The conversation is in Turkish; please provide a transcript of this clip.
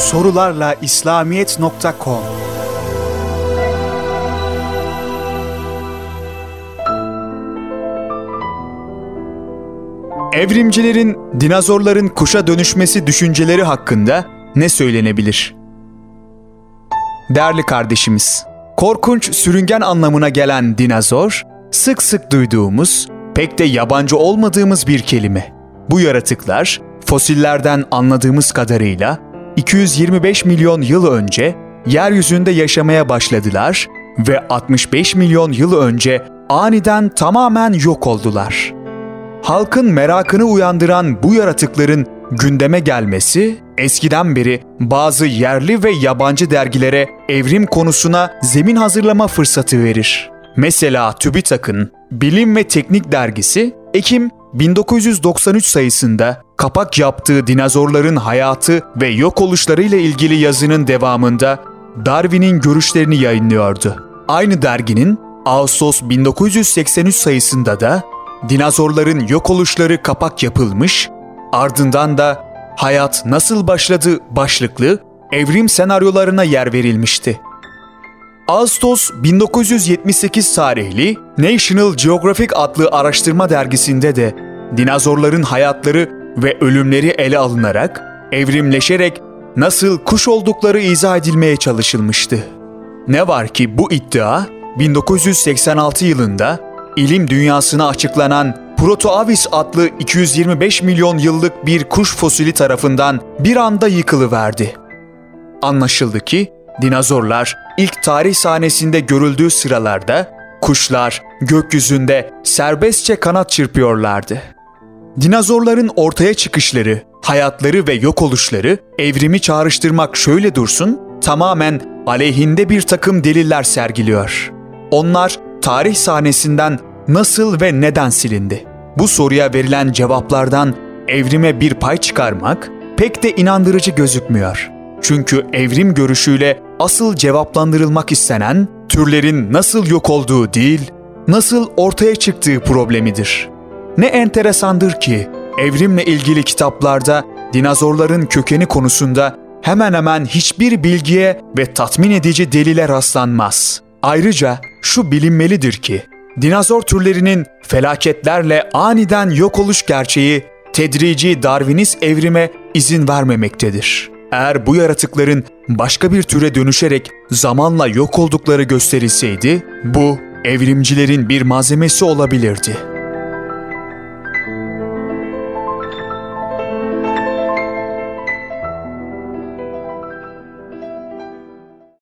sorularla İslamiyet.com Evrimcilerin dinozorların kuşa dönüşmesi düşünceleri hakkında ne söylenebilir? Değerli kardeşimiz, korkunç sürüngen anlamına gelen dinozor, sık sık duyduğumuz, pek de yabancı olmadığımız bir kelime. Bu yaratıklar, fosillerden anladığımız kadarıyla 225 milyon yıl önce yeryüzünde yaşamaya başladılar ve 65 milyon yıl önce aniden tamamen yok oldular. Halkın merakını uyandıran bu yaratıkların gündeme gelmesi eskiden beri bazı yerli ve yabancı dergilere evrim konusuna zemin hazırlama fırsatı verir. Mesela TÜBİTAK'ın Bilim ve Teknik dergisi Ekim 1993 sayısında kapak yaptığı dinozorların hayatı ve yok oluşlarıyla ilgili yazının devamında Darwin'in görüşlerini yayınlıyordu. Aynı derginin Ağustos 1983 sayısında da dinozorların yok oluşları kapak yapılmış, ardından da Hayat Nasıl Başladı başlıklı evrim senaryolarına yer verilmişti. Ağustos 1978 tarihli National Geographic adlı araştırma dergisinde de dinozorların hayatları ve ölümleri ele alınarak evrimleşerek nasıl kuş oldukları izah edilmeye çalışılmıştı. Ne var ki bu iddia 1986 yılında ilim dünyasına açıklanan Protoavis adlı 225 milyon yıllık bir kuş fosili tarafından bir anda yıkılıverdi. Anlaşıldı ki dinozorlar ilk tarih sahnesinde görüldüğü sıralarda kuşlar gökyüzünde serbestçe kanat çırpıyorlardı. Dinozorların ortaya çıkışları, hayatları ve yok oluşları evrimi çağrıştırmak şöyle dursun, tamamen aleyhinde bir takım deliller sergiliyor. Onlar tarih sahnesinden nasıl ve neden silindi? Bu soruya verilen cevaplardan evrime bir pay çıkarmak pek de inandırıcı gözükmüyor. Çünkü evrim görüşüyle asıl cevaplandırılmak istenen türlerin nasıl yok olduğu değil, nasıl ortaya çıktığı problemidir. Ne enteresandır ki evrimle ilgili kitaplarda dinozorların kökeni konusunda hemen hemen hiçbir bilgiye ve tatmin edici delile rastlanmaz. Ayrıca şu bilinmelidir ki dinozor türlerinin felaketlerle aniden yok oluş gerçeği tedrici Darwinist evrime izin vermemektedir. Eğer bu yaratıkların başka bir türe dönüşerek zamanla yok oldukları gösterilseydi, bu evrimcilerin bir malzemesi olabilirdi.